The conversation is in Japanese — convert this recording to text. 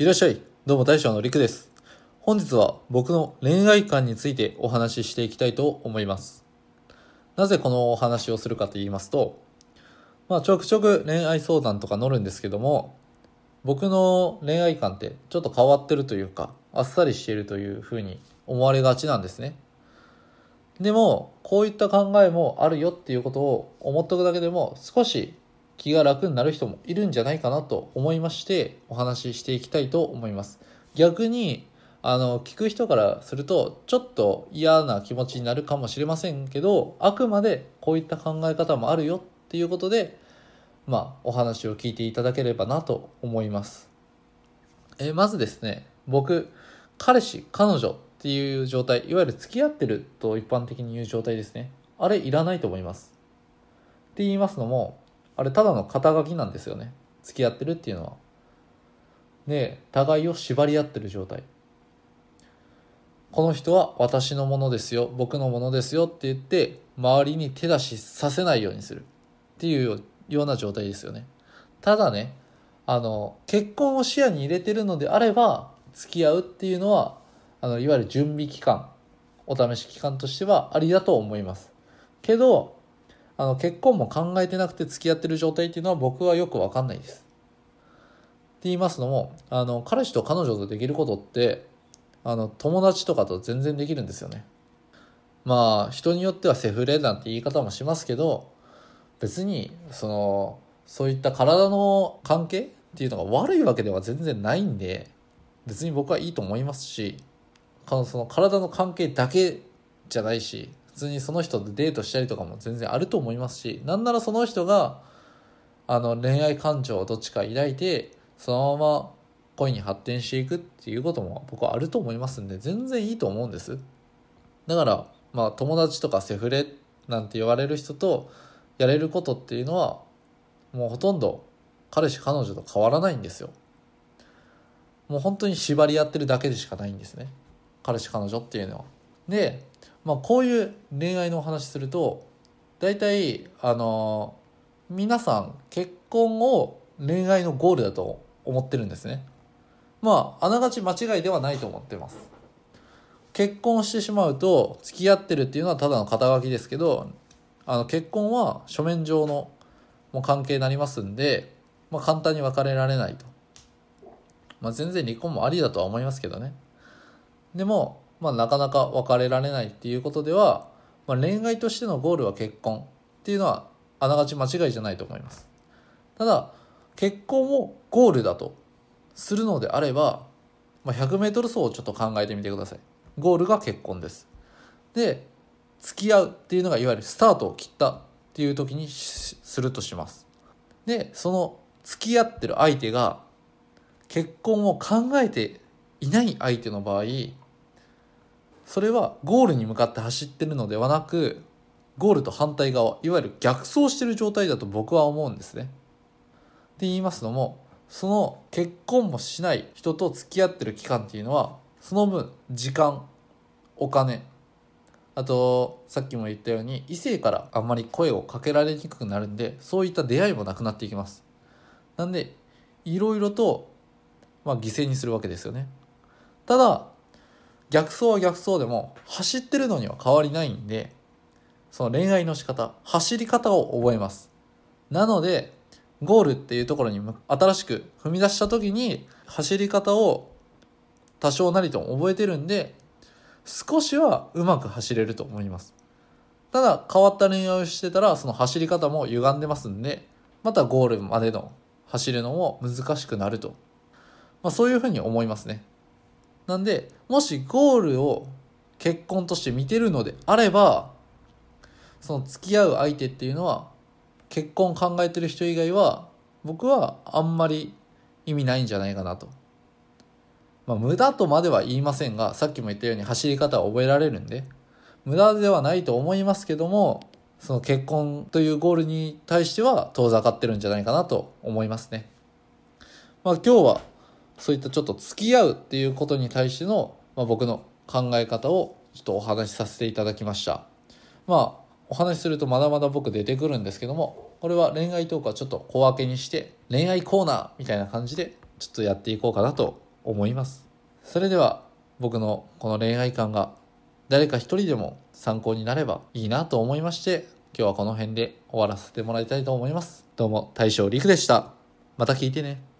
いらっしゃい。どうも大将のりくです。本日は僕の恋愛観についてお話ししていきたいと思います。なぜこのお話をするかと言いますと、まあちょくちょく恋愛相談とか乗るんですけども、僕の恋愛観ってちょっと変わってるというか、あっさりしているというふうに思われがちなんですね。でも、こういった考えもあるよっていうことを思っておくだけでも少し気が楽になる人もいるんじゃないかなと思いましてお話ししていきたいと思います。逆に、あの、聞く人からするとちょっと嫌な気持ちになるかもしれませんけど、あくまでこういった考え方もあるよっていうことで、まあ、お話を聞いていただければなと思います。えまずですね、僕、彼氏、彼女っていう状態、いわゆる付き合ってると一般的に言う状態ですね。あれいらないと思います。って言いますのも、あれただの肩書きなんですよね。付き合ってるっていうのは。で、互いを縛り合ってる状態。この人は私のものですよ、僕のものですよって言って、周りに手出しさせないようにするっていうような状態ですよね。ただね、あの、結婚を視野に入れてるのであれば、付き合うっていうのは、あの、いわゆる準備期間、お試し期間としてはありだと思います。けど、あの、結婚も考えてなくて付き合ってる状態っていうのは僕はよくわかんないです。って言いますのも、あの、彼氏と彼女とできることって、あの、友達とかと全然できるんですよね。まあ、人によってはセフレなんて言い方もしますけど、別に、その、そういった体の関係っていうのが悪いわけでは全然ないんで、別に僕はいいと思いますし、その体の関係だけじゃないし、普通にその人とデートしたりとかも全然あると思いますし、なんならその人が、あの、恋愛感情をどっちか抱いて、そのまま恋に発展していくっていうことも僕はあると思いますんで、全然いいと思うんです。だから、まあ友達とかセフレなんて言われる人とやれることっていうのは、もうほとんど彼氏彼女と変わらないんですよ。もう本当に縛り合ってるだけでしかないんですね。彼氏彼女っていうのは。で、まあこういう恋愛のお話すると、大体、あの、皆さん結婚を恋愛のゴールだと思ってるんですね。まあ、あながち間違いではないと思ってます。結婚してしまうと、付き合ってるっていうのはただの肩書きですけど、あの結婚は書面上のもう関係になりますんで、まあ、簡単に別れられないと。まあ、全然離婚もありだとは思いますけどね。でも、まあ、なかなか別れられないっていうことでは、まあ、恋愛としてのゴールは結婚っていうのはあながち間違いじゃないと思います。ただ、結婚をゴールだとするのであれば、まあ、100メートル走をちょっと考えてみてください。ゴールが結婚です。で、付き合うっていうのがいわゆるスタートを切ったっていう時にするとします。で、その付き合ってる相手が結婚を考えていない相手の場合、それはゴールに向かって走ってるのではなく、ゴールと反対側、いわゆる逆走してる状態だと僕は思うんですね。って言いますのも、その結婚もしない人と付き合ってる期間っていうのは、その分、時間、お金、あと、さっきも言ったように、異性からあんまり声をかけられにくくなるんで、そういった出会いもなくなっていきます。なんで、いろいろと、まあ、犠牲にするわけですよね。ただ、逆走は逆走でも、走ってるのには変わりないんで、その恋愛の仕方、走り方を覚えます。なので、ゴールっていうところに新しく踏み出した時に、走り方を多少なりとも覚えてるんで、少しはうまく走れると思います。ただ、変わった恋愛をしてたら、その走り方も歪んでますんで、またゴールまでの走るのも難しくなると。まあそういうふうに思いますね。なんで、もしゴールを結婚として見てるのであれば、その付き合う相手っていうのは、結婚考えてる人以外は、僕はあんまり意味ないんじゃないかなと。まあ、無駄とまでは言いませんが、さっきも言ったように走り方は覚えられるんで、無駄ではないと思いますけども、その結婚というゴールに対しては遠ざかってるんじゃないかなと思いますね。まあ今日はそういったちょっと付き合うっていうことに対しての、まあ、僕の考え方をちょっとお話しさせていただきました。まあお話しするとまだまだ僕出てくるんですけども、これは恋愛トークはちょっと小分けにして、恋愛コーナーみたいな感じでちょっとやっていこうかなと思います。それでは僕のこの恋愛観が誰か一人でも参考になればいいなと思いまして、今日はこの辺で終わらせてもらいたいと思います。どうも大将陸でした。また聞いてね。